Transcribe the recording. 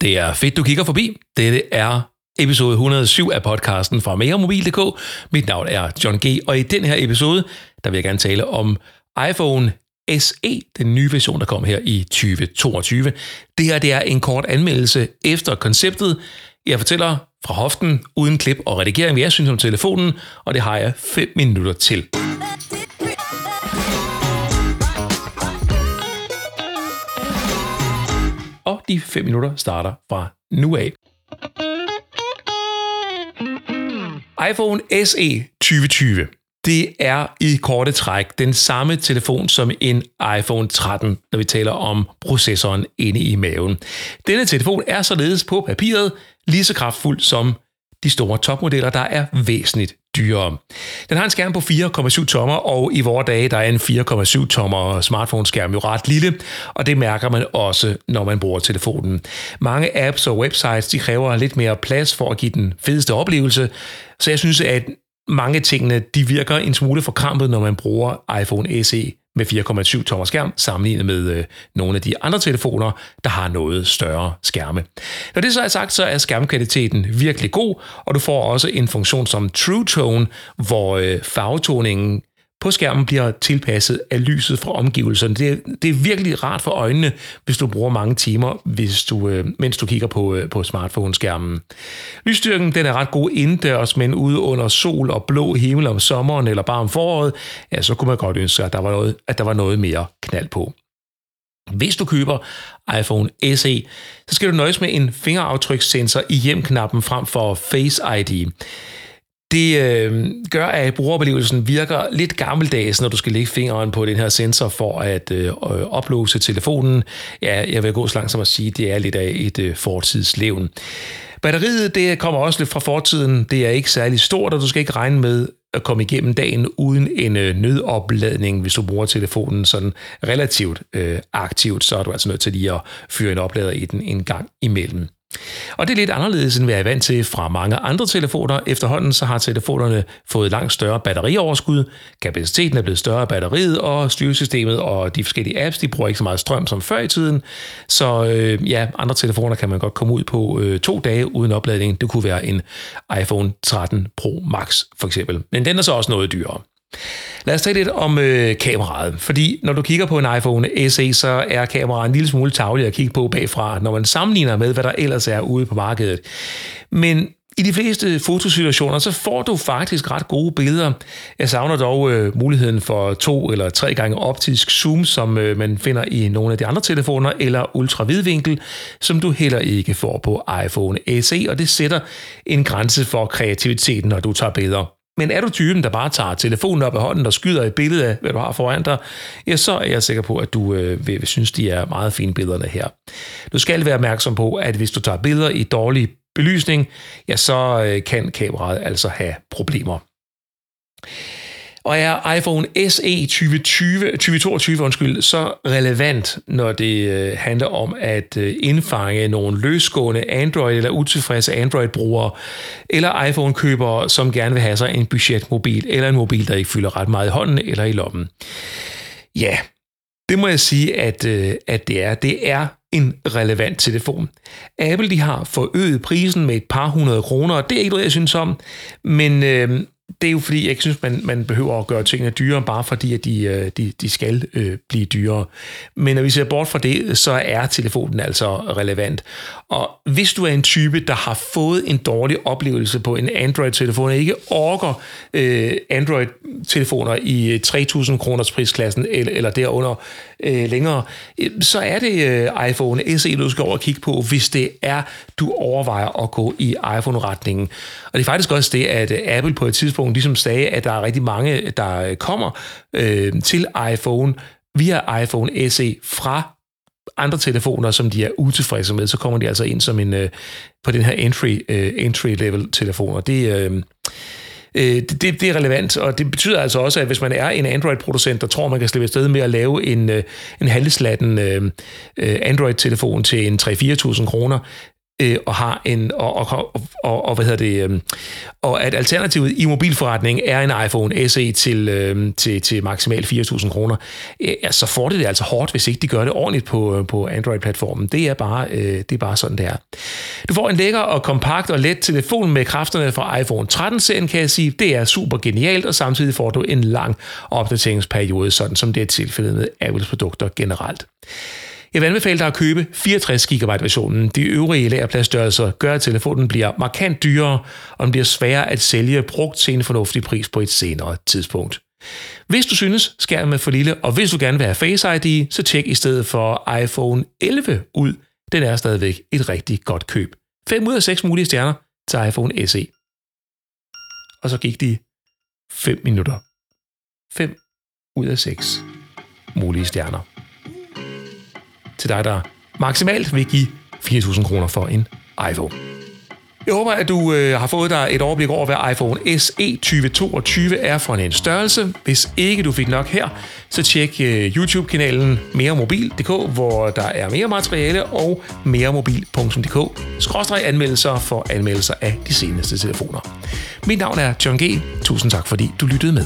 Det er fedt, du kigger forbi. Dette er episode 107 af podcasten fra meremobil.dk. Mit navn er John G., og i den her episode, der vil jeg gerne tale om iPhone SE, den nye version, der kom her i 2022. Det her det er en kort anmeldelse efter konceptet. Jeg fortæller fra hoften, uden klip og redigering, hvad jeg synes om telefonen, og det har jeg 5 minutter til. De 5 minutter starter fra nu af. iPhone SE 2020. Det er i korte træk den samme telefon som en iPhone 13, når vi taler om processoren inde i maven. Denne telefon er således på papiret lige så kraftfuld som de store topmodeller, der er væsentligt dyrere. Den har en skærm på 4,7 tommer, og i vores dage der er en 4,7 tommer smartphone-skærm jo ret lille, og det mærker man også, når man bruger telefonen. Mange apps og websites de kræver lidt mere plads for at give den fedeste oplevelse, så jeg synes, at mange tingene de virker en smule forkrampet, når man bruger iPhone SE med 4,7 tommer skærm, sammenlignet med øh, nogle af de andre telefoner, der har noget større skærme. Når det så er sagt, så er skærmkvaliteten virkelig god, og du får også en funktion som True Tone, hvor øh, farvetoningen på skærmen bliver tilpasset af lyset fra omgivelserne. Det er, det er virkelig rart for øjnene, hvis du bruger mange timer, hvis du, øh, mens du kigger på, øh, på smartphone-skærmen. Lysstyrken den er ret god indendørs, men ude under sol og blå himmel om sommeren eller bare om foråret, ja, så kunne man godt ønske, at der var noget, at der var noget mere knald på. Hvis du køber iPhone SE, så skal du nøjes med en fingeraftrykssensor i hjemknappen frem for Face ID. Det øh, gør, at brugeroplevelsen virker lidt gammeldags, når du skal lægge fingeren på den her sensor for at øh, øh, oplåse telefonen. Ja, jeg vil gå så langt som at sige, at det er lidt af et øh, fortidslevn. Batteriet det kommer også lidt fra fortiden. Det er ikke særlig stort, og du skal ikke regne med at komme igennem dagen uden en øh, nødopladning, hvis du bruger telefonen sådan relativt øh, aktivt, så er du altså nødt til lige at fyre en oplader i den en gang imellem. Og det er lidt anderledes, end vi er vant til fra mange andre telefoner. Efterhånden så har telefonerne fået langt større batterioverskud, kapaciteten er blevet større af batteriet, og styresystemet og de forskellige apps, de bruger ikke så meget strøm som før i tiden. Så øh, ja, andre telefoner kan man godt komme ud på øh, to dage uden opladning. Det kunne være en iPhone 13 Pro Max for eksempel. Men den er så også noget dyrere. Lad os tale lidt om øh, kameraet, fordi når du kigger på en iPhone SE, så er kameraet en lille smule tavlig at kigge på bagfra, når man sammenligner med, hvad der ellers er ude på markedet. Men i de fleste fotosituationer, så får du faktisk ret gode billeder. Jeg savner dog øh, muligheden for to eller tre gange optisk zoom, som øh, man finder i nogle af de andre telefoner, eller ultravidvinkel, som du heller ikke får på iPhone SE, og det sætter en grænse for kreativiteten, når du tager billeder. Men er du typen, der bare tager telefonen op af hånden og skyder et billede af, hvad du har foran dig, ja, så er jeg sikker på, at du øh, vil, vil synes, de er meget fine billederne her. Du skal være opmærksom på, at hvis du tager billeder i dårlig belysning, ja, så øh, kan kameraet altså have problemer. Og er iPhone SE 2020, 2022 undskyld, så relevant, når det øh, handler om at øh, indfange nogle løsgående Android eller utilfredse Android-brugere, eller iPhone-købere, som gerne vil have sig en budgetmobil, eller en mobil, der ikke fylder ret meget i hånden eller i lommen? Ja, det må jeg sige, at, øh, at det er. Det er en relevant telefon. Apple de har forøget prisen med et par hundrede kroner, og det er ikke noget, jeg synes om, men øh, det er jo fordi, jeg ikke synes, man, man behøver at gøre tingene dyrere, bare fordi, at de, øh, de, de skal øh, blive dyrere. Men når vi ser bort fra det, så er telefonen altså relevant. Og hvis du er en type, der har fået en dårlig oplevelse på en Android-telefon, og ikke orker øh, Android-telefoner i øh, 3.000 kroners prisklassen eller, eller derunder øh, længere, øh, så er det øh, iPhone SE, du skal over og kigge på, hvis det er, du overvejer at gå i iPhone-retningen. Og det er faktisk også det, at Apple på et tidspunkt ligesom sagde, at der er rigtig mange, der øh, kommer øh, til iPhone via iPhone SE fra andre telefoner, som de er utilfredse med, så kommer de altså ind som en øh, på den her entry øh, entry level telefoner. Det øh, øh det, det er relevant, og det betyder altså også, at hvis man er en Android-producent, der tror, man kan slippe afsted med at lave en, øh, en halvslatten Android-telefon til en 3-4.000 kroner, øh, og har en og, og, og, og hvad hedder det øh, og at alternativet i mobilforretning er en iPhone SE til øh, til til maksimalt 4.000 kroner, øh, så får det det altså hårdt, hvis ikke de gør det ordentligt på øh, på Android-platformen. Det er bare øh, det er bare sådan det er. Du får en lækker og kompakt og let telefon med kræfterne fra iPhone 13-serien, kan jeg sige. Det er super genialt, og samtidig får du en lang opdateringsperiode, sådan som det er tilfældet med Apples produkter generelt. Jeg vil anbefale dig at købe 64 GB versionen. De øvrige lagerpladsstørrelser gør, at telefonen bliver markant dyrere, og den bliver sværere at sælge brugt til en fornuftig pris på et senere tidspunkt. Hvis du synes, skærmen er for lille, og hvis du gerne vil have Face ID, så tjek i stedet for iPhone 11 ud. Den er stadigvæk et rigtig godt køb. 5 ud af 6 mulige stjerner til iPhone SE. Og så gik de 5 minutter. 5 ud af 6 mulige stjerner til dig, der maksimalt vil give 4.000 kroner for en iPhone. Jeg håber, at du øh, har fået dig et overblik over, hvad iPhone SE 2022 er for en størrelse. Hvis ikke du fik nok her, så tjek øh, YouTube-kanalen meremobil.dk, hvor der er mere materiale, og meremobil.dk, skråstrej anmeldelser for anmeldelser af de seneste telefoner. Mit navn er John G. Tusind tak, fordi du lyttede med.